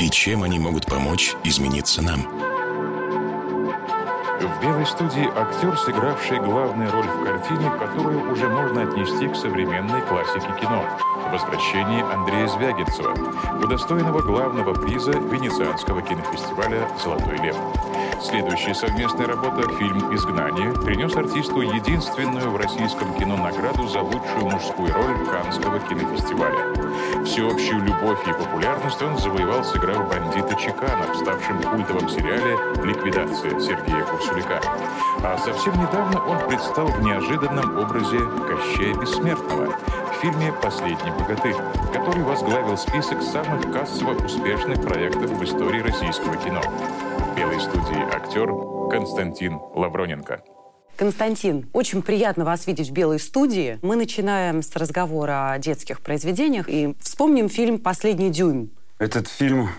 и чем они могут помочь измениться нам. В «Белой студии» актер, сыгравший главную роль в картине, которую уже можно отнести к современной классике кино «Возвращение Андрея Звягинцева», удостоенного главного приза Венецианского кинофестиваля «Золотой лев». Следующая совместная работа, фильм «Изгнание», принес артисту единственную в российском кино награду за лучшую мужскую роль Каннского кинофестиваля. Всеобщую любовь и популярность он завоевал, сыграв бандита Чекана в ставшем культовом сериале «Ликвидация» Сергея Курсуляка. А совсем недавно он предстал в неожиданном образе Кощея Бессмертного в фильме «Последний богатырь», который возглавил список самых кассово успешных проектов в истории российского кино. В белой студии актер Константин Лавроненко. Константин, очень приятно вас видеть в «Белой студии». Мы начинаем с разговора о детских произведениях и вспомним фильм «Последний дюйм». Этот фильм,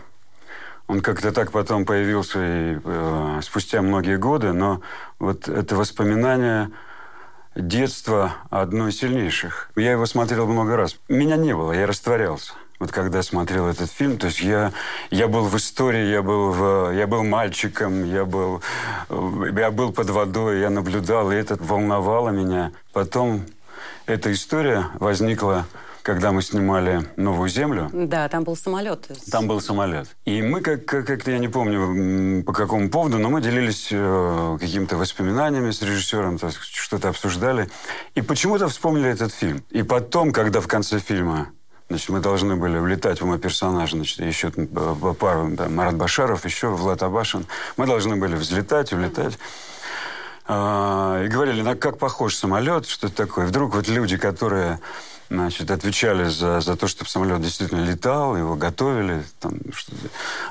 он как-то так потом появился и, э, спустя многие годы, но вот это воспоминание детства одно из сильнейших. Я его смотрел много раз. Меня не было, я растворялся вот когда смотрел этот фильм, то есть я, я был в истории, я был, в, я был мальчиком, я был, я был под водой, я наблюдал, и это волновало меня. Потом эта история возникла когда мы снимали «Новую землю». Да, там был самолет. Там был самолет. И мы, как- как-то, я не помню по какому поводу, но мы делились э, какими-то воспоминаниями с режиссером, что-то обсуждали. И почему-то вспомнили этот фильм. И потом, когда в конце фильма Значит, мы должны были влетать в мой персонаж, значит, еще пару, да, Марат Башаров, еще Влад Абашин. Мы должны были взлетать, улетать. А, и говорили, на как похож самолет, что это такое. Вдруг вот люди, которые значит, отвечали за, за то, чтобы самолет действительно летал, его готовили. Там,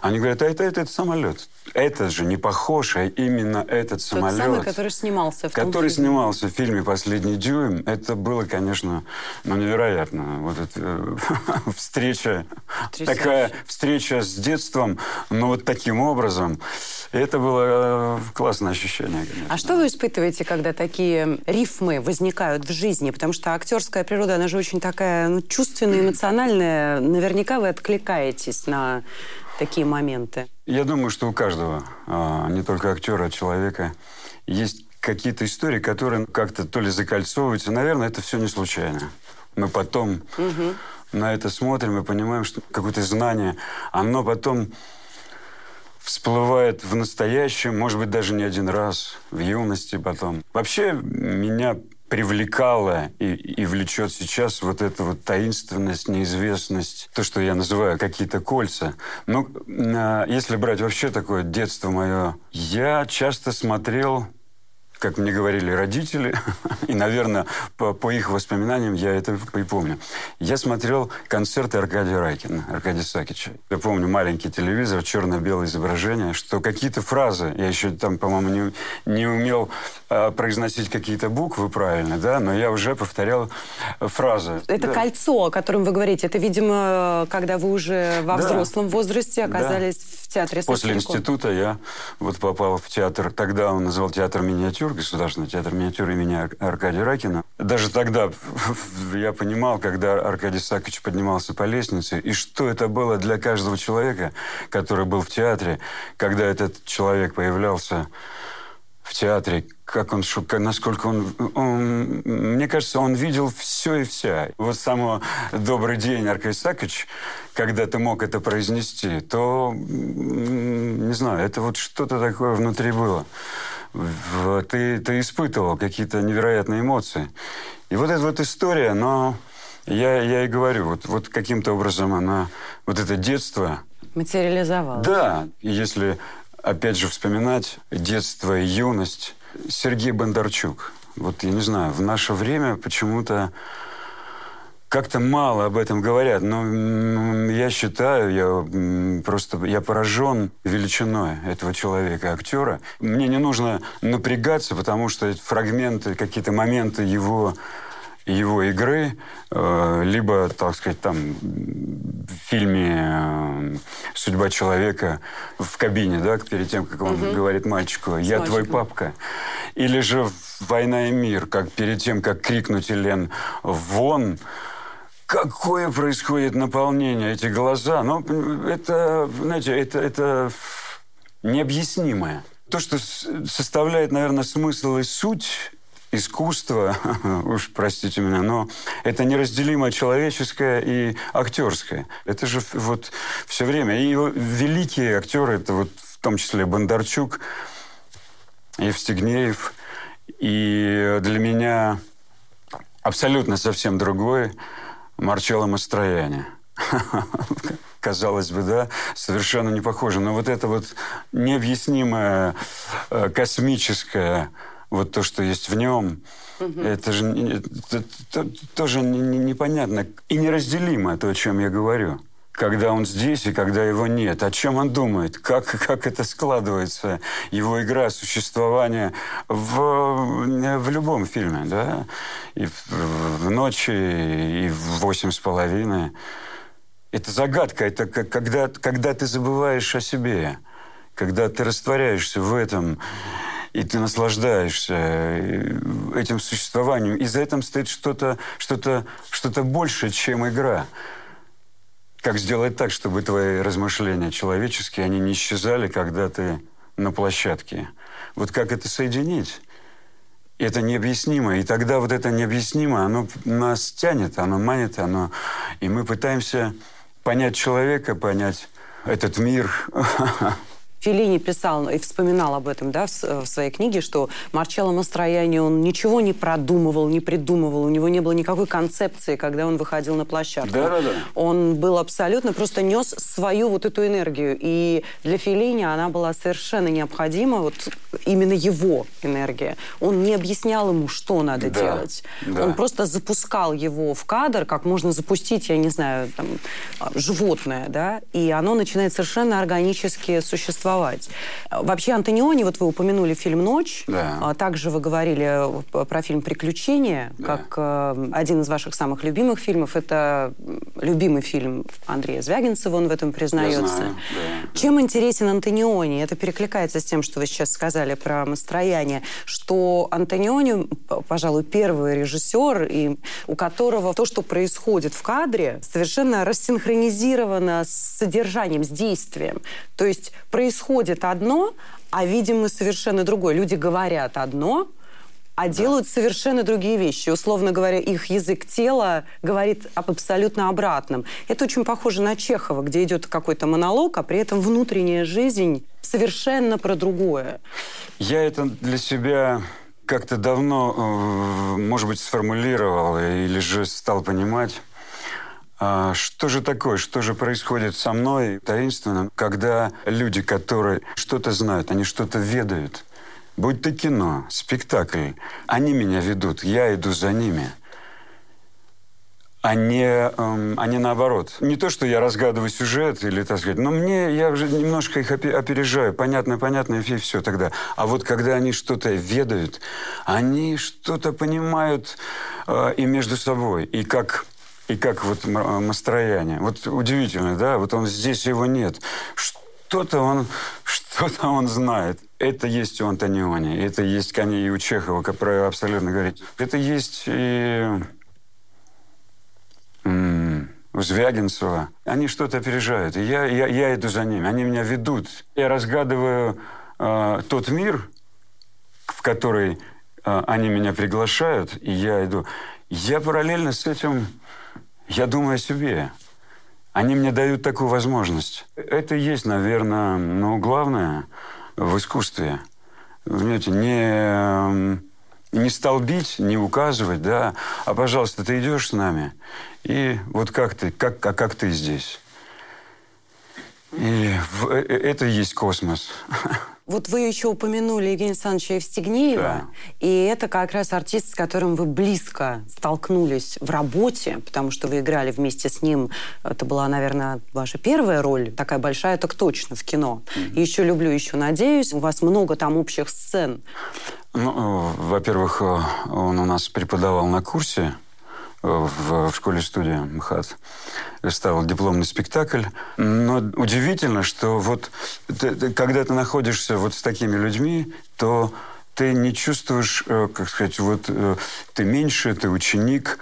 Они говорят, а это, это, это самолет. Это же не похож, а именно этот самолет. Тот самый, который снимался в Который фильме. снимался в фильме «Последний дюйм». Это было, конечно, ну, невероятно. Вот эта э, встреча, такая встреча с детством, но вот таким образом. это было э, классное ощущение, конечно. А что вы испытываете, когда такие рифмы возникают в жизни? Потому что актерская природа, она же очень очень такая ну, чувственная, эмоциональная. Наверняка вы откликаетесь на такие моменты. Я думаю, что у каждого, а, не только актера, а человека, есть какие-то истории, которые как-то то ли закольцовываются. Наверное, это все не случайно. Мы потом угу. на это смотрим и понимаем, что какое-то знание, оно потом всплывает в настоящем, может быть, даже не один раз, в юности потом. Вообще, меня привлекала и, и влечет сейчас вот эта вот таинственность, неизвестность, то, что я называю какие-то кольца. Ну, если брать вообще такое детство мое, я часто смотрел как мне говорили родители, и, наверное, по, по их воспоминаниям я это и помню. Я смотрел концерты Аркадия Райкина, Аркадия Сакича. Я помню маленький телевизор, черно-белое изображение, что какие-то фразы, я еще там, по-моему, не, не умел э, произносить какие-то буквы правильно, да, но я уже повторял фразы. Это да. кольцо, о котором вы говорите, это, видимо, когда вы уже во взрослом да. возрасте оказались да. в театре После института я вот попал в театр, тогда он называл театр миниатюр, миниатюр, Государственный театр миниатюр имени Аркадия Ракина. Даже тогда я понимал, когда Аркадий Сакович поднимался по лестнице, и что это было для каждого человека, который был в театре, когда этот человек появлялся в театре, как он, насколько он, он, мне кажется, он видел все и вся. Вот самого «Добрый день, Аркадий Сакович», когда ты мог это произнести, то, не знаю, это вот что-то такое внутри было в, ты, ты испытывал какие-то невероятные эмоции. И вот эта вот история, но я, я и говорю, вот, вот каким-то образом она, вот это детство... Материализовалась. Да, если, опять же, вспоминать детство и юность, Сергей Бондарчук. Вот, я не знаю, в наше время почему-то как-то мало об этом говорят, но я считаю, я просто я поражен величиной этого человека, актера. Мне не нужно напрягаться, потому что фрагменты, какие-то моменты его его игры, э, либо, так сказать, там в фильме э, «Судьба человека» в кабине, да, перед тем, как он угу. говорит мальчику «Я С твой папка». Или же «Война и мир», как перед тем, как крикнуть Элен «Вон!», какое происходит наполнение, эти глаза. Ну, это, знаете, это, это необъяснимое. То, что составляет, наверное, смысл и суть искусства, уж простите меня, но это неразделимо человеческое и актерское. Это же вот все время. И великие актеры, это вот в том числе Бондарчук, Евстигнеев. И для меня абсолютно совсем другое Марчелло Мастрояне. Казалось бы, да, совершенно не похоже. Но вот это вот необъяснимое, э, космическое, вот то, что есть в нем, угу. это же это, это, тоже непонятно и неразделимо то, о чем я говорю когда он здесь и когда его нет. О чем он думает? Как, как это складывается, его игра, существование в, в любом фильме, да? И в, в «Ночи», и в «Восемь с половиной». Это загадка, это когда, когда ты забываешь о себе, когда ты растворяешься в этом, и ты наслаждаешься э, этим существованием. И за этим стоит что-то что -то, что -то большее, чем игра. Как сделать так, чтобы твои размышления человеческие, они не исчезали, когда ты на площадке? Вот как это соединить? Это необъяснимо. И тогда вот это необъяснимо, оно нас тянет, оно манит, оно... И мы пытаемся понять человека, понять этот мир. Филини писал и вспоминал об этом да, в, в своей книге, что Марчелло Мастрояни, он ничего не продумывал, не придумывал, у него не было никакой концепции, когда он выходил на площадку. Да, да, да. Он был абсолютно, просто нес свою вот эту энергию. И для Филини она была совершенно необходима, вот именно его энергия. Он не объяснял ему, что надо да, делать. Да. Он просто запускал его в кадр, как можно запустить, я не знаю, там, животное, да, и оно начинает совершенно органически существовать существовать. Вообще, Антониони, вот вы упомянули фильм «Ночь», да. А также вы говорили про фильм «Приключения», да. как э, один из ваших самых любимых фильмов. Это любимый фильм Андрея Звягинцева, он в этом признается. знаю, да, Чем интересен Антониони? Это перекликается с тем, что вы сейчас сказали про настроение, что Антониони, пожалуй, первый режиссер, и у которого то, что происходит в кадре, совершенно рассинхронизировано с содержанием, с действием. То есть происходит происходит одно, а видим мы совершенно другое. Люди говорят одно, а делают совершенно другие вещи. Условно говоря, их язык тела говорит об абсолютно обратном. Это очень похоже на Чехова, где идет какой-то монолог, а при этом внутренняя жизнь совершенно про другое. Я это для себя как-то давно, э, может быть, сформулировал или же стал понимать. А что же такое, что же происходит со мной таинственно, когда люди, которые что-то знают, они что-то ведают, будь то кино, спектакль, они меня ведут, я иду за ними – а не, эм, а не наоборот. Не то, что я разгадываю сюжет или, так сказать, но мне, я уже немножко их опережаю. Понятно, понятно, и все тогда. А вот когда они что-то ведают, они что-то понимают э, и между собой. И как и как вот Мастрояне. Вот удивительно, да? Вот он здесь его нет. Что-то он, что-то он знает. Это есть у Антониони, это есть, конечно, и у Чехова, как про абсолютно говорить. Это есть и у Звягинцева. Они что-то опережают. И я, я, я иду за ними. Они меня ведут. Я разгадываю э, тот мир, в который э, они меня приглашают, и я иду. Я параллельно с этим я думаю о себе. Они мне дают такую возможность. Это и есть, наверное, ну, главное в искусстве. Понимаете, не, эм, не столбить, не указывать, да, а, пожалуйста, ты идешь с нами, и вот как ты, как, а как ты здесь. И э, э, это и есть космос. Вот вы еще упомянули Евгения Александровича Евстигнеева, да. и это как раз артист, с которым вы близко столкнулись в работе, потому что вы играли вместе с ним. Это была, наверное, ваша первая роль, такая большая, так точно, в кино. Mm-hmm. Еще люблю, еще надеюсь. У вас много там общих сцен. Ну, э, во-первых, э, он у нас преподавал на курсе в, в школе-студии МХАТ. Ставил дипломный спектакль. Но удивительно, что вот ты, ты, когда ты находишься вот с такими людьми, то ты не чувствуешь, э, как сказать, вот э, ты меньше, ты ученик,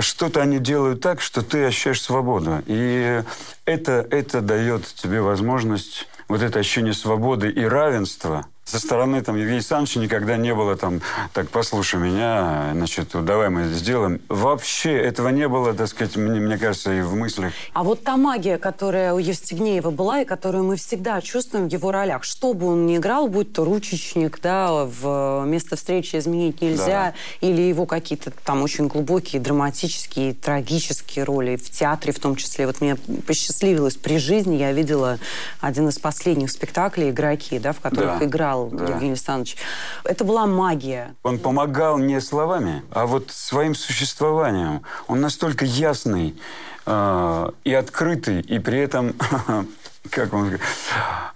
что-то они делают так, что ты ощущаешь свободу. И это, это дает тебе возможность, вот это ощущение свободы и равенства – со стороны там Евгения Александровича никогда не было там, так, послушай меня, значит, давай мы это сделаем. Вообще этого не было, так сказать, мне, мне кажется, и в мыслях. А вот та магия, которая у Евстигнеева была, и которую мы всегда чувствуем в его ролях, что бы он ни играл, будь то ручечник, да, в место встречи изменить нельзя, да. или его какие-то там очень глубокие, драматические, трагические роли в театре в том числе. Вот мне посчастливилось при жизни, я видела один из последних спектаклей «Игроки», да, в которых да. играл сказал да. Евгений Александрович. Это была магия. Он помогал не словами, а вот своим существованием. Он настолько ясный э, и открытый, и при этом как он,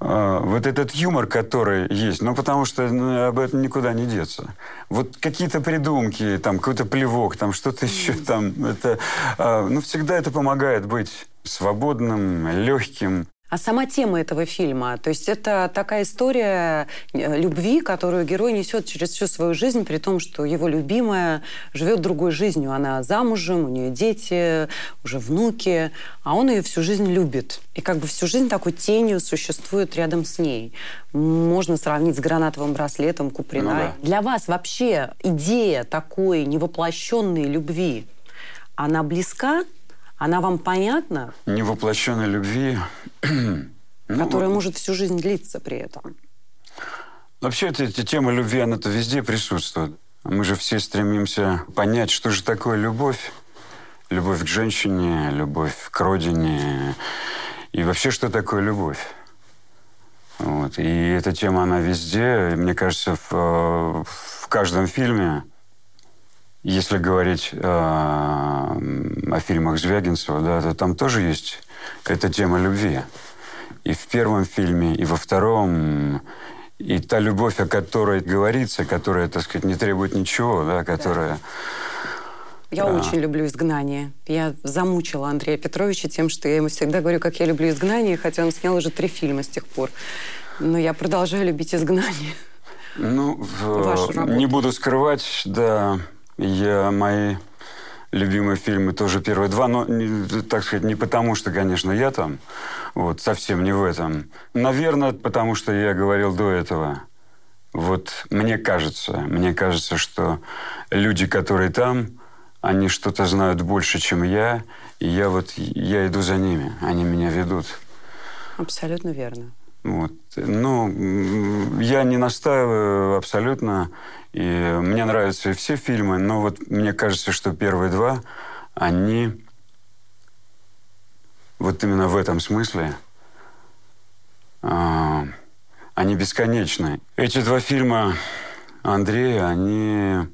э, вот этот юмор, который есть, ну, потому что ну, об этом никуда не деться. Вот какие-то придумки, там, какой-то плевок, там, что-то еще там, это, э, ну, всегда это помогает быть свободным, легким. А сама тема этого фильма, то есть это такая история э, любви, которую герой несет через всю свою жизнь, при том, что его любимая живет другой жизнью. Она замужем, у нее дети, уже внуки, а он ее всю жизнь любит. И как бы всю жизнь такой тенью существует рядом с ней. Можно сравнить с гранатовым браслетом Куприна. Ну, да. Для вас вообще идея такой невоплощенной любви, она близка она вам понятна? Невоплощенной любви. Которая ну, может всю жизнь длиться при этом. Вообще, эта, эта тема любви, она-то везде присутствует. Мы же все стремимся понять, что же такое любовь. Любовь к женщине, любовь к родине. И вообще, что такое любовь. Вот. И эта тема, она везде. Мне кажется, в, в каждом фильме если говорить э, о фильмах Звягинцева, да, то там тоже есть эта тема любви. И в первом фильме, и во втором, и та любовь, о которой говорится, которая, так сказать, не требует ничего, да, которая... Я а... очень люблю изгнание. Я замучила Андрея Петровича тем, что я ему всегда говорю, как я люблю изгнание, хотя он снял уже три фильма с тех пор. Но я продолжаю любить изгнание. Ну, в... не буду скрывать, да, я мои любимые фильмы тоже первые два, но, так сказать, не потому, что, конечно, я там, вот, совсем не в этом. Наверное, потому что я говорил до этого. Вот мне кажется, мне кажется, что люди, которые там, они что-то знают больше, чем я, и я вот, я иду за ними, они меня ведут. Абсолютно верно. Вот. Ну, я не настаиваю абсолютно. И мне нравятся все фильмы, но вот мне кажется, что первые два, они вот именно в этом смысле, э, они бесконечны. Эти два фильма Андрея, они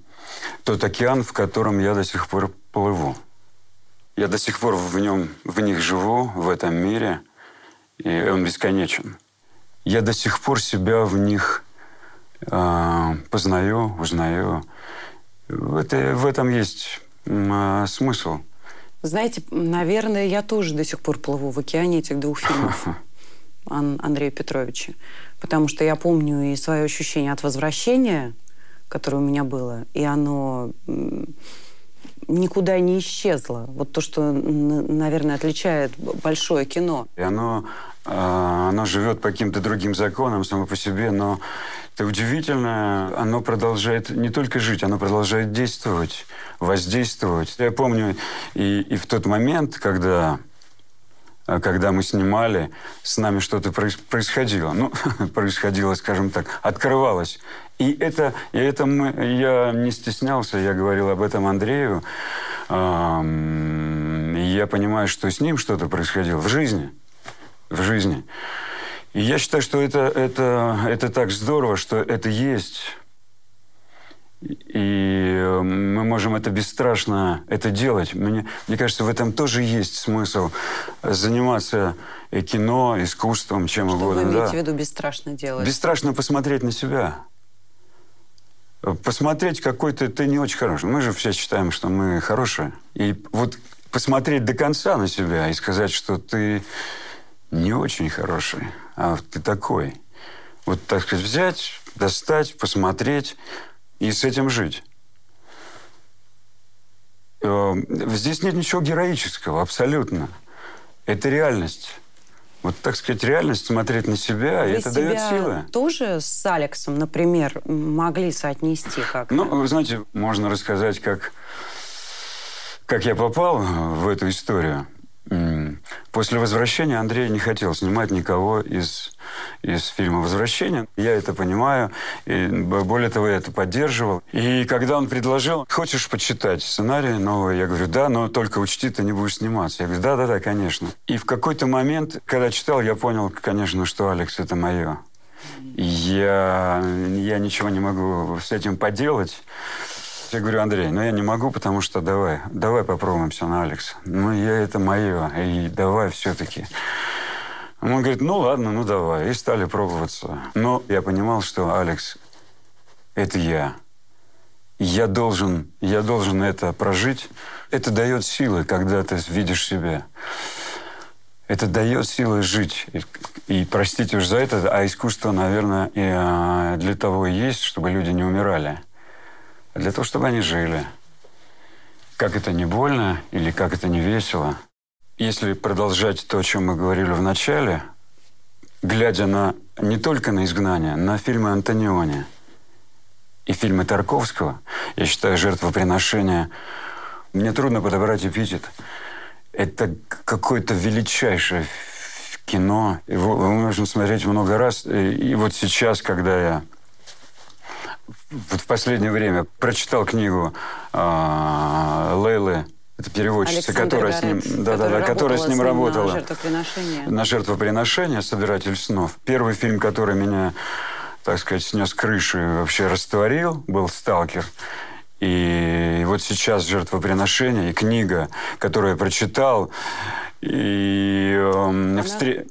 тот океан, в котором я до сих пор плыву. Я до сих пор в нем, в них живу, в этом мире, и он бесконечен. Я до сих пор себя в них э, познаю, узнаю. Это, в этом есть э, смысл. Знаете, наверное, я тоже до сих пор плыву в океане этих двух фильмов Андрея Петровича. Потому что я помню и свое ощущение от возвращения, которое у меня было, и оно никуда не исчезло. Вот то, что, наверное, отличает большое кино. И оно, оно живет по каким-то другим законам само по себе, но это удивительно, оно продолжает не только жить, оно продолжает действовать, воздействовать. Я помню и, и в тот момент, когда когда мы снимали, с нами что-то происходило. Ну, происходило, скажем так, открывалось. И это, и это мы, я не стеснялся, я говорил об этом Андрею. И я понимаю, что с ним что-то происходило в жизни. В жизни. И я считаю, что это, это, это так здорово, что это есть. И мы можем это бесстрашно это делать. Мне, мне кажется, в этом тоже есть смысл заниматься кино, искусством, чем что угодно. Вы имеете да. в виду бесстрашно делать? Бесстрашно посмотреть на себя. Посмотреть, какой ты, ты не очень хороший. Мы же все считаем, что мы хорошие. И вот посмотреть до конца на себя и сказать, что ты не очень хороший, а ты такой. Вот так сказать, взять, достать, посмотреть и с этим жить. Э, здесь нет ничего героического, абсолютно. Это реальность. Вот, так сказать, реальность смотреть на себя, Вы и это себя дает силы. тоже с Алексом, например, могли соотнести как-то? Ну, вы знаете, можно рассказать, как, как я попал в эту историю. После возвращения Андрей не хотел снимать никого из, из фильма «Возвращение». Я это понимаю, и более того, я это поддерживал. И когда он предложил, хочешь почитать сценарий новый? Я говорю, да, но только учти, ты не будешь сниматься. Я говорю, да-да-да, конечно. И в какой-то момент, когда читал, я понял, конечно, что Алекс – это мое. Я, я ничего не могу с этим поделать. Я говорю, Андрей, ну я не могу, потому что давай, давай попробуемся на Алекс. Ну, я это мое, и давай все-таки. Он говорит, ну ладно, ну давай. И стали пробоваться. Но я понимал, что Алекс – это я. Я должен, я должен это прожить. Это дает силы, когда ты видишь себя. Это дает силы жить. И, и простите уж за это, а искусство, наверное, и, а, для того и есть, чтобы люди не умирали для того, чтобы они жили. Как это не больно или как это не весело. Если продолжать то, о чем мы говорили в начале, глядя на не только на «Изгнание», на фильмы Антониони и фильмы Тарковского, я считаю «Жертвоприношение», мне трудно подобрать эпитет. Это какое-то величайшее кино. Его можно смотреть много раз. И вот сейчас, когда я вот в последнее время прочитал книгу э, Лейлы, это переводчица, Александр которая с ним, да, да, да, которая с ним работала на жертвоприношение. На жертвоприношение, собиратель снов. Первый фильм, который меня, так сказать, снес крыши и вообще растворил, был «Сталкер». И вот сейчас «Жертвоприношение» и книга, которую я прочитал, и э, Она... встр...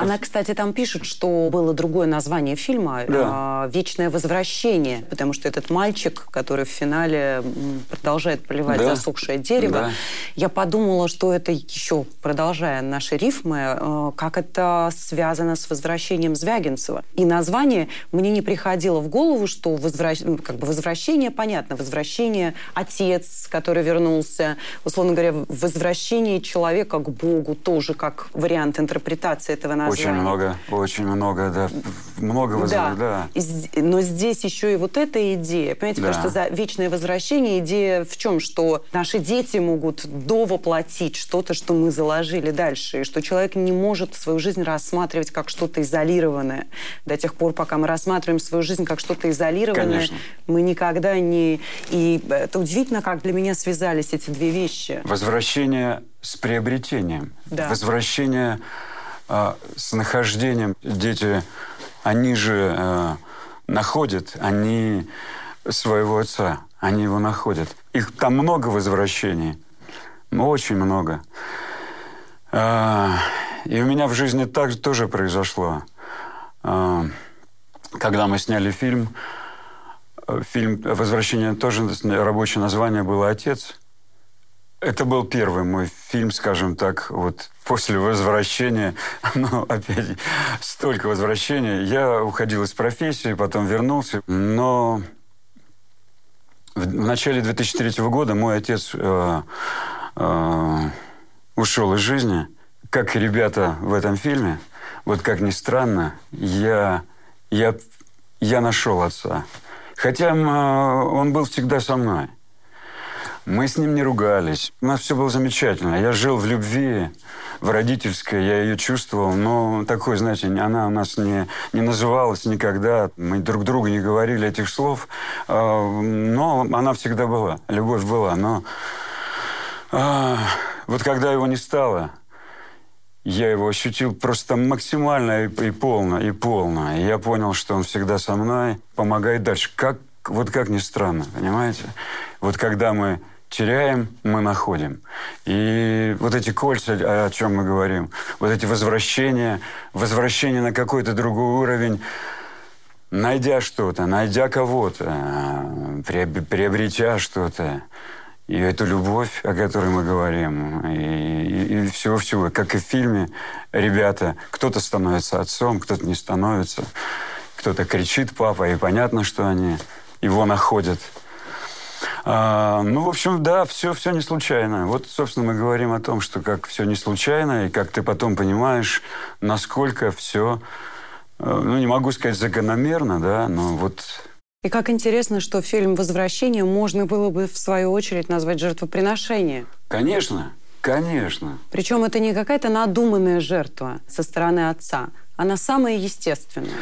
Она, кстати, там пишет, что было другое название фильма да. э, «Вечное возвращение», потому что этот мальчик, который в финале продолжает поливать да. засохшее дерево, да. я подумала, что это еще, продолжая наши рифмы, э, как это связано с возвращением Звягинцева. И название мне не приходило в голову, что возвращ... как бы возвращение, понятно, возвращение отец, который вернулся, условно говоря, возвращение человека к Богу тоже как вариант интерпретации этого названия очень много, очень много, да. Много вызовов, да. да. Но здесь еще и вот эта идея. Понимаете, да. потому что за вечное возвращение идея в чем? Что наши дети могут довоплотить что-то, что мы заложили дальше. И что человек не может свою жизнь рассматривать как что-то изолированное. До тех пор, пока мы рассматриваем свою жизнь как что-то изолированное, Конечно. мы никогда не... И это удивительно, как для меня связались эти две вещи. Возвращение с приобретением. Да. Возвращение а, с нахождением. Дети, они же э, находят, они своего отца, они его находят. Их там много возвращений, очень много. Э, и у меня в жизни так тоже произошло. Э, когда мы сняли фильм, фильм «Возвращение» тоже рабочее название было «Отец». Это был первый мой фильм, скажем так, вот после возвращения, ну, опять, столько возвращения. Я уходил из профессии, потом вернулся, но в, начале 2003 года мой отец э, э, ушел из жизни. Как ребята в этом фильме, вот как ни странно, я, я, я нашел отца. Хотя э, он был всегда со мной. Мы с ним не ругались. У нас все было замечательно. Я жил в любви, в родительской, я ее чувствовал. Но такой, знаете, она у нас не, не называлась никогда. Мы друг другу не говорили этих слов. Но она всегда была. Любовь была. Но вот когда его не стало, я его ощутил просто максимально и, и полно, и полно. И я понял, что он всегда со мной, помогает дальше. Как, вот как ни странно, понимаете? Вот когда мы теряем, мы находим. И вот эти кольца, о чем мы говорим, вот эти возвращения, возвращение на какой-то другой уровень, найдя что-то, найдя кого-то, приобретя что-то, и эту любовь, о которой мы говорим, и, всего-всего, как и в фильме, ребята, кто-то становится отцом, кто-то не становится, кто-то кричит папа, и понятно, что они его находят. А, ну, в общем, да, все, все не случайно. Вот, собственно, мы говорим о том, что как все не случайно, и как ты потом понимаешь, насколько все, э, ну, не могу сказать закономерно, да, но вот и как интересно, что фильм «Возвращение» можно было бы, в свою очередь, назвать жертвоприношение. Конечно, конечно. Причем это не какая-то надуманная жертва со стороны отца. Она самая естественная.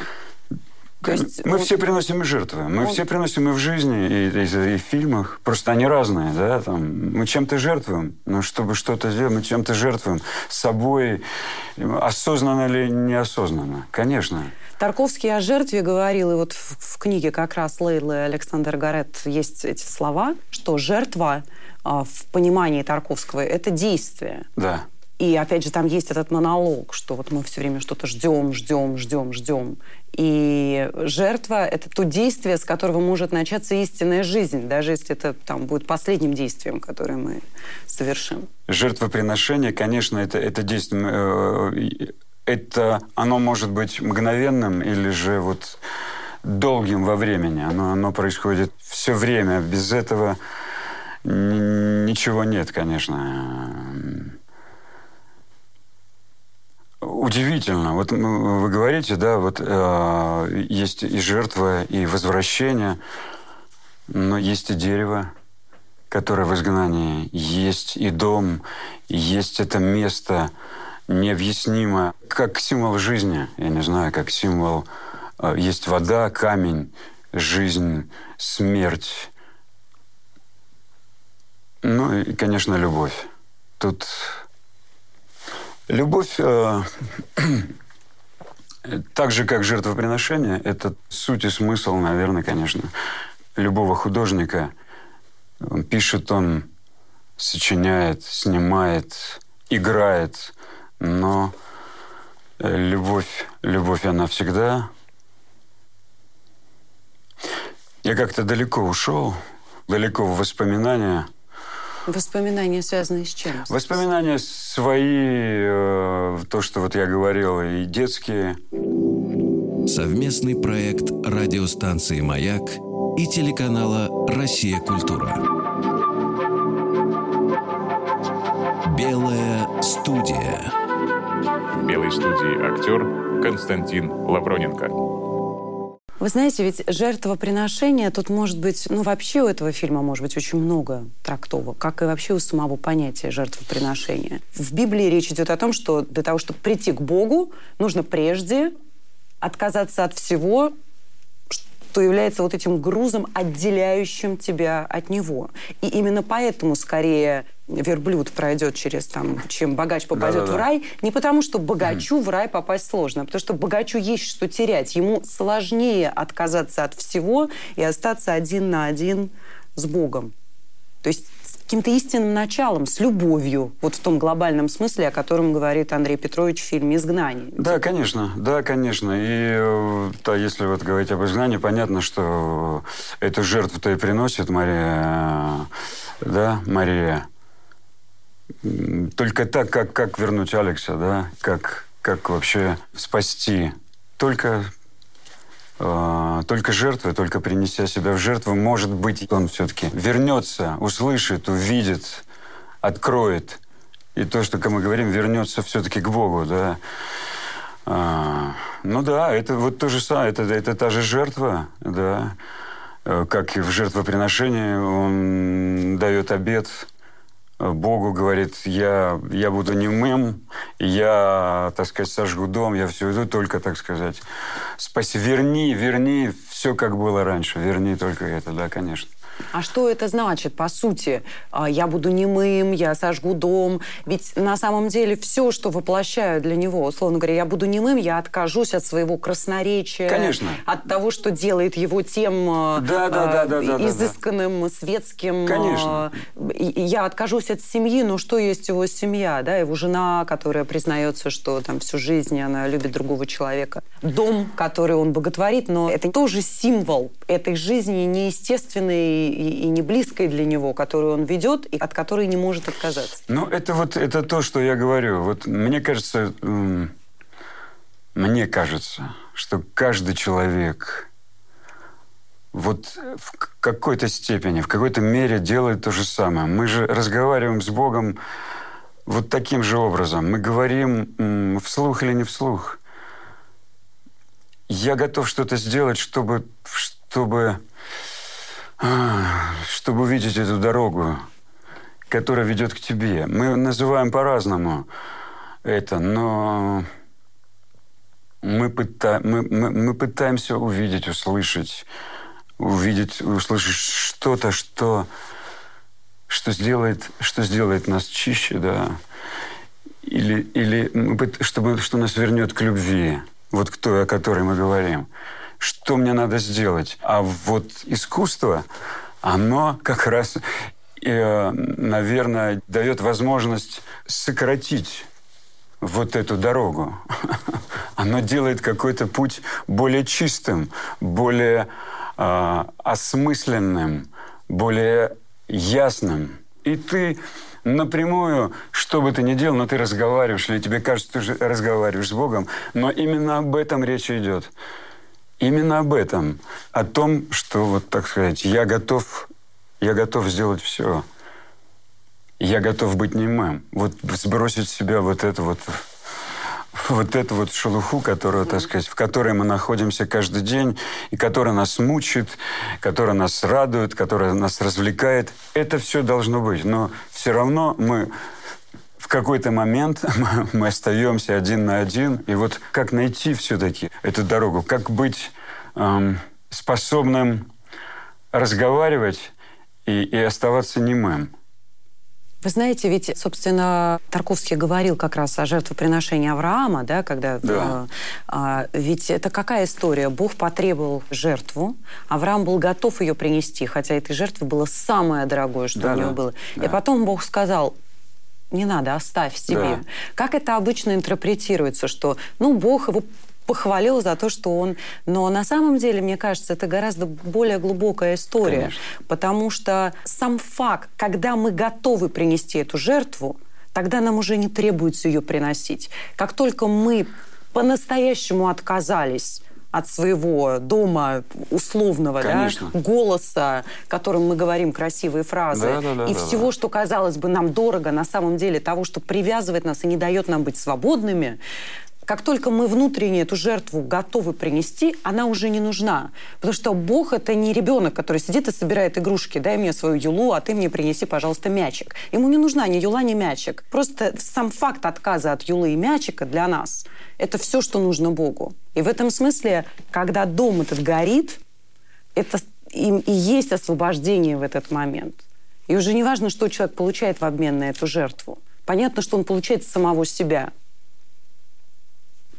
То есть, мы он... все приносим жертвы. Мы он... все приносим и в жизни, и, и, и в фильмах. Просто они разные, да. Там, мы чем-то жертвуем. Но чтобы что-то сделать, мы чем-то жертвуем. С собой. Осознанно или неосознанно. Конечно. Тарковский о жертве говорил, и вот в, в книге как раз Лейлы Александр Гарет есть эти слова, что жертва а, в понимании Тарковского – это действие. Да. И опять же там есть этот монолог, что вот мы все время что-то ждем, ждем, ждем, ждем. И жертва – это то действие, с которого может начаться истинная жизнь, даже если это там будет последним действием, которое мы совершим. Жертвоприношение, конечно, это, это действие э, это оно может быть мгновенным или же вот долгим во времени. Оно, оно происходит все время. Без этого ничего нет, конечно. Удивительно. Вот вы говорите, да, вот э, есть и жертва, и возвращение, но есть и дерево, которое в изгнании, есть и дом, есть это место, необъяснимо, как символ жизни, я не знаю, как символ... Э, есть вода, камень, жизнь, смерть. Ну и, конечно, любовь. Тут любовь, э, так же, как жертвоприношение, это суть и смысл, наверное, конечно, любого художника. Он пишет, он сочиняет, снимает, играет – но э, любовь, любовь, она всегда... Я как-то далеко ушел, далеко в воспоминания. Воспоминания связаны с чем? Воспоминания свои, э, то, что вот я говорил, и детские. Совместный проект радиостанции «Маяк» и телеканала «Россия. Культура». Белая студия. В белой студии актер Константин Лавроненко. Вы знаете, ведь жертвоприношение тут может быть, ну вообще у этого фильма может быть очень много трактовок, как и вообще у самого понятия жертвоприношения. В Библии речь идет о том, что для того, чтобы прийти к Богу, нужно прежде отказаться от всего, что является вот этим грузом, отделяющим тебя от него. И именно поэтому скорее верблюд пройдет через там, чем богач попадет Да-да-да. в рай, не потому что богачу в рай попасть сложно, а потому что богачу есть что терять. Ему сложнее отказаться от всего и остаться один на один с Богом. То есть с каким-то истинным началом, с любовью, вот в том глобальном смысле, о котором говорит Андрей Петрович в фильме «Изгнание». Да, конечно, да, конечно. И да, если вот говорить об изгнании, понятно, что эту жертву-то и приносит Мария, да, Мария только так, как, как вернуть Алекса, да, как, как вообще спасти. Только, э, только жертвы, только принеся себя в жертву, может быть, он все-таки вернется, услышит, увидит, откроет. И то, что, мы говорим, вернется все-таки к Богу, да. А, ну да, это вот то же самое, это, это та же жертва, да. Э, как и в жертвоприношении он дает обед Богу говорит, я, я буду немым, я, так сказать, сожгу дом, я все иду только, так сказать, спаси, верни, верни все, как было раньше, верни только это, да, конечно. А что это значит, по сути? А, я буду немым, я сожгу дом. Ведь на самом деле все, что воплощаю для него, условно говоря, я буду немым, я откажусь от своего красноречия. Конечно. От того, что делает его тем да, да, да, да, да, изысканным, да, да. светским. Конечно. Я откажусь от семьи, но что есть его семья? Да? Его жена, которая признается, что там всю жизнь она любит другого человека. Дом, который он боготворит, но это тоже символ этой жизни неестественной и, и не близкой для него, которую он ведет и от которой не может отказаться. Ну, это вот это то, что я говорю. Вот мне кажется, мне кажется, что каждый человек вот в какой-то степени, в какой-то мере делает то же самое. Мы же разговариваем с Богом вот таким же образом. Мы говорим вслух или не вслух. Я готов что-то сделать, чтобы, чтобы чтобы увидеть эту дорогу, которая ведет к тебе. Мы называем по-разному это, но мы, пыта... мы, мы, мы пытаемся увидеть, услышать, увидеть, услышать что-то, что, что, сделает, что сделает нас чище, да, или, или чтобы, что нас вернет к любви, вот к той, о которой мы говорим что мне надо сделать. А вот искусство, оно как раз, э, наверное, дает возможность сократить вот эту дорогу. Оно делает какой-то путь более чистым, более э, осмысленным, более ясным. И ты напрямую, что бы ты ни делал, но ты разговариваешь, или тебе кажется, ты разговариваешь с Богом, но именно об этом речь идет. Именно об этом. О том, что, вот так сказать, я готов, я готов сделать все. Я готов быть немым. Вот сбросить с себя вот это вот вот эту вот шелуху, которую, так сказать, в которой мы находимся каждый день, и которая нас мучит, которая нас радует, которая нас развлекает. Это все должно быть. Но все равно мы в какой-то момент мы остаемся один на один. И вот как найти все-таки эту дорогу, как быть эм, способным разговаривать и, и оставаться немым. Вы знаете, ведь, собственно, Тарковский говорил как раз о жертвоприношении Авраама, да, когда... Да. Э, э, ведь это какая история? Бог потребовал жертву, Авраам был готов ее принести, хотя этой жертвы было самое дорогое, что да, у него да, было. Да. И потом Бог сказал, не надо, оставь себе. Да. Как это обычно интерпретируется, что, ну, Бог его похвалил за то, что он... Но на самом деле, мне кажется, это гораздо более глубокая история. Конечно. Потому что сам факт, когда мы готовы принести эту жертву, тогда нам уже не требуется ее приносить. Как только мы по-настоящему отказались от своего дома условного, Конечно. да, голоса, которым мы говорим красивые фразы, да, да, да, и да, всего, да. что казалось бы нам дорого, на самом деле того, что привязывает нас и не дает нам быть свободными, как только мы внутренне эту жертву готовы принести, она уже не нужна. Потому что Бог – это не ребенок, который сидит и собирает игрушки. Дай мне свою юлу, а ты мне принеси, пожалуйста, мячик. Ему не нужна ни юла, ни мячик. Просто сам факт отказа от юлы и мячика для нас – это все, что нужно Богу. И в этом смысле, когда дом этот горит, это и, и есть освобождение в этот момент. И уже не важно, что человек получает в обмен на эту жертву. Понятно, что он получает самого себя –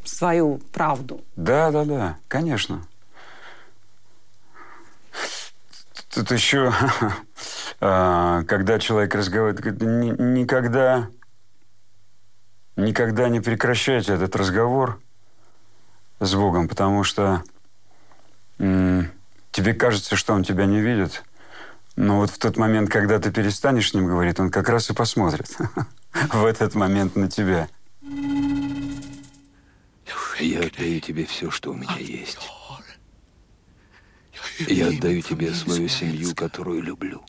свою правду. Да, да, да, конечно. Тут еще, а, когда человек разговаривает, никогда, никогда не прекращайте этот разговор с Богом, потому что тебе кажется, что он тебя не видит, но вот в тот момент, когда ты перестанешь с ним говорить, он как раз и посмотрит в этот момент на тебя. Я отдаю тебе все, что у меня есть. Я отдаю тебе свою семью, которую люблю.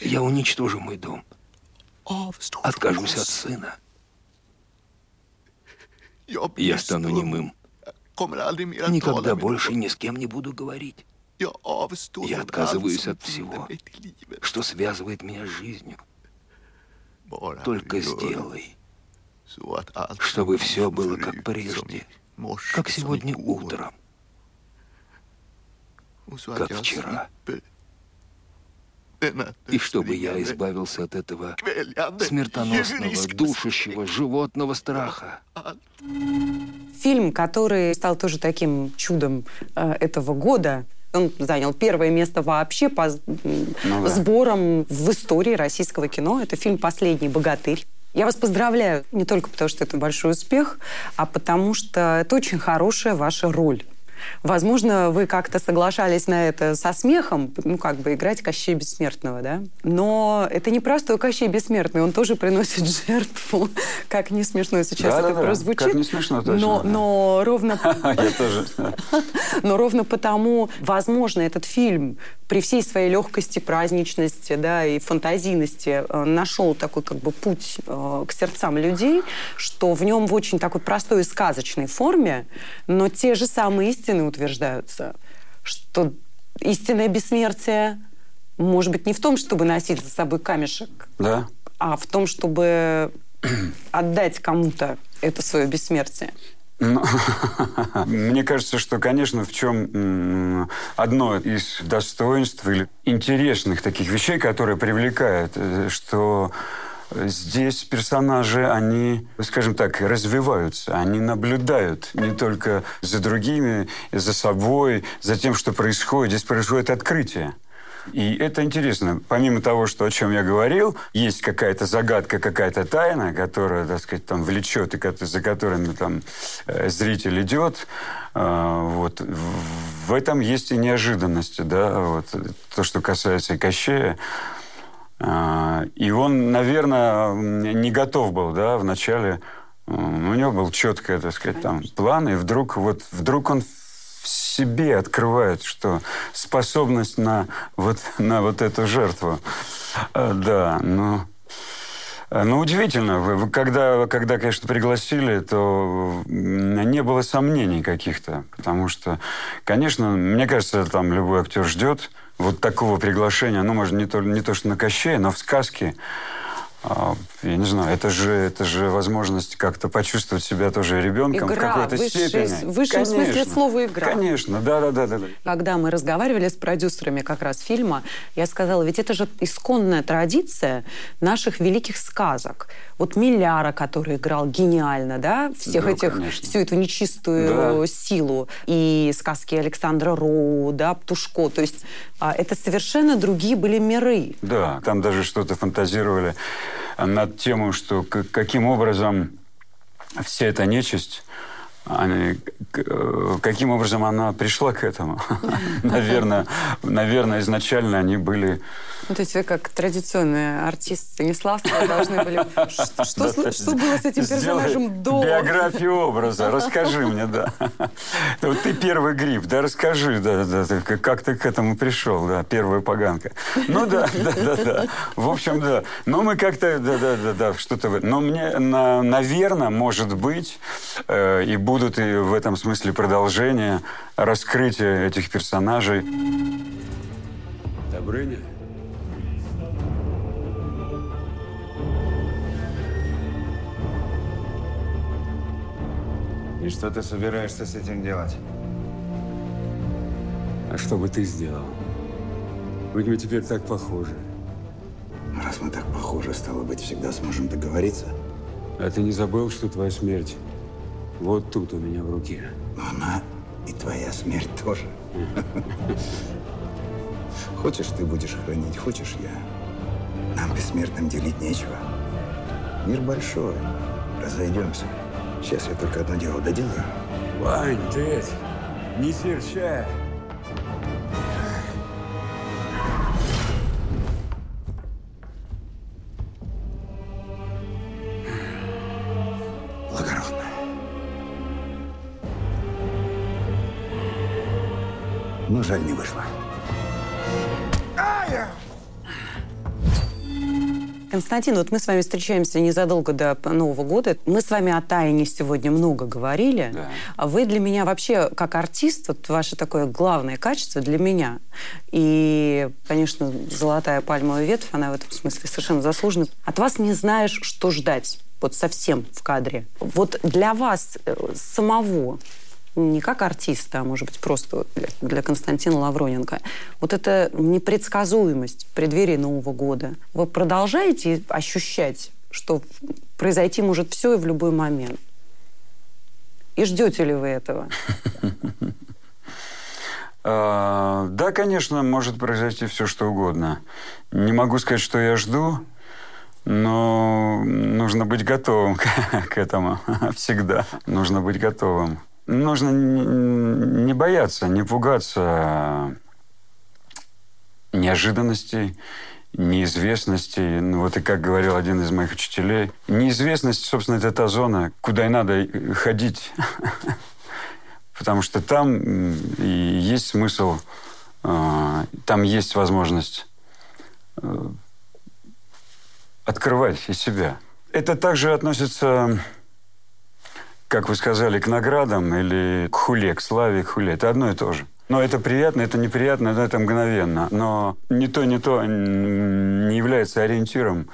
Я уничтожу мой дом. Откажусь от сына. Я стану немым. Никогда больше ни с кем не буду говорить. Я отказываюсь от всего, что связывает меня с жизнью. Только сделай, чтобы все было как прежде, как сегодня утром. как вчера. И чтобы я избавился от этого смертоносного, душащего животного страха. Фильм, который стал тоже таким чудом э, этого года, он занял первое место вообще по ну, да. сборам в истории российского кино. Это фильм «Последний богатырь». Я вас поздравляю не только потому, что это большой успех, а потому что это очень хорошая ваша роль. Возможно, вы как-то соглашались на это со смехом, ну, как бы играть Кощей Бессмертного, да? Но это не простой Кощей Бессмертный, он тоже приносит жертву. Как не смешно сейчас да, это да, прозвучит. Как не смешно, точно. Но, да. но ровно... Я тоже. Но ровно потому, возможно, этот фильм при всей своей легкости, праздничности, да, и фантазийности э, нашел такой как бы путь э, к сердцам людей, что в нем в очень такой простой и сказочной форме, но те же самые истины утверждаются, что истинное бессмертие может быть не в том, чтобы носить за собой камешек, да. а в том, чтобы отдать кому-то это свое бессмертие. Ну, мне кажется, что, конечно, в чем одно из достоинств или интересных таких вещей, которые привлекают, э, что здесь персонажи, они, скажем так, развиваются, они наблюдают не только за другими, за собой, за тем, что происходит. Здесь происходит открытие. И это интересно. Помимо того, что о чем я говорил, есть какая-то загадка, какая-то тайна, которая, так сказать, там влечет, и за которыми там э, зритель идет. Э, вот. В этом есть и неожиданности, да, вот. То, что касается Кощея. Э, и он, наверное, не готов был, да, вначале. У него был четкий, так сказать, там план, и вдруг вот вдруг он себе открывает, что способность на вот, на вот эту жертву. А, да, ну... Ну, удивительно. Когда, когда, конечно, пригласили, то не было сомнений каких-то. Потому что, конечно, мне кажется, там любой актер ждет вот такого приглашения. Ну, может, не то, не то что на Кощея, но в сказке я не знаю, это же, это же возможность как-то почувствовать себя тоже ребенком игра, в какой-то высший, степени. В высшем Конечно. смысле слова игра. Конечно, да, да, да, да. Когда мы разговаривали с продюсерами как раз фильма, я сказала, ведь это же исконная традиция наших великих сказок. Вот Миляра, который играл гениально, да, всех да, этих, конечно. всю эту нечистую да. силу. И сказки Александра Роу, да, Птушко. То есть а, это совершенно другие были миры. Да, там даже что-то фантазировали над тем, что каким образом вся эта нечисть они, каким образом она пришла к этому? наверное, наверное, изначально они были... Ну, то есть вы как традиционный артист Станиславского должны были... Что, что, что было с этим персонажем до? Биографию образа. Расскажи мне, да. Вот ты первый гриб, да, расскажи, да, да, как ты к этому пришел, да, первая поганка. Ну да, да, да, да. В общем, да. Но мы как-то, да, да, да, да, что-то... Но мне, наверное, может быть, э, и будет будут и в этом смысле продолжения, раскрытия этих персонажей. Добрыня? И что ты собираешься с этим делать? А что бы ты сделал? Ведь мы теперь так похожи. Раз мы так похожи, стало быть, всегда сможем договориться. А ты не забыл, что твоя смерть вот тут у меня в руке. Но она и твоя смерть тоже. Хочешь, ты будешь хранить, хочешь я. Нам бессмертным делить нечего. Мир большой. Разойдемся. Сейчас я только одно дело доделаю. Вань, ты не серчай. Жаль, не вышло. Константин, вот мы с вами встречаемся незадолго до Нового года. Мы с вами о тайне сегодня много говорили. Да. А вы для меня вообще, как артист, вот ваше такое главное качество для меня. И, конечно, золотая пальмовая ветвь, она в этом смысле совершенно заслужена. От вас не знаешь, что ждать. Вот совсем в кадре. Вот для вас э, самого не как артиста, а может быть просто для, для Константина Лавроненко, вот эта непредсказуемость в преддверии Нового года, вы продолжаете ощущать, что произойти может все и в любой момент? И ждете ли вы этого? А, да, конечно, может произойти все, что угодно. Не могу сказать, что я жду, но нужно быть готовым к этому всегда. Нужно быть готовым. Нужно не бояться, не пугаться неожиданностей, неизвестностей. Ну, вот и как говорил один из моих учителей, неизвестность, собственно, это та зона, куда и надо ходить. Потому что там и есть смысл, а, там есть возможность э, открывать из себя. Это также относится, как вы сказали, к наградам или к хуле, к славе, к хуле. Это одно и то же. Но это приятно, это неприятно, но это мгновенно. Но ни то, ни то не является ориентиром,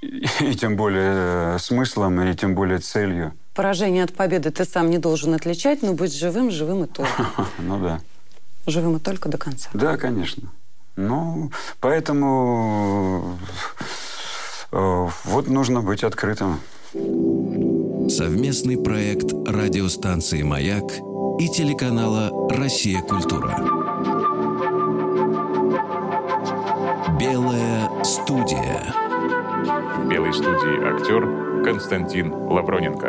и тем более э, смыслом, и тем более целью. Поражение от победы ты сам не должен отличать, но быть живым, живым и только. Ну да. Живым и только до конца. Да, конечно. Ну, поэтому э, вот нужно быть открытым. Совместный проект радиостанции «Маяк» и телеканала «Россия. Культура». Белая студия. В белой студии актер Константин Лавроненко.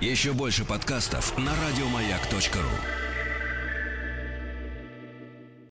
Еще больше подкастов на радиомаяк.ру.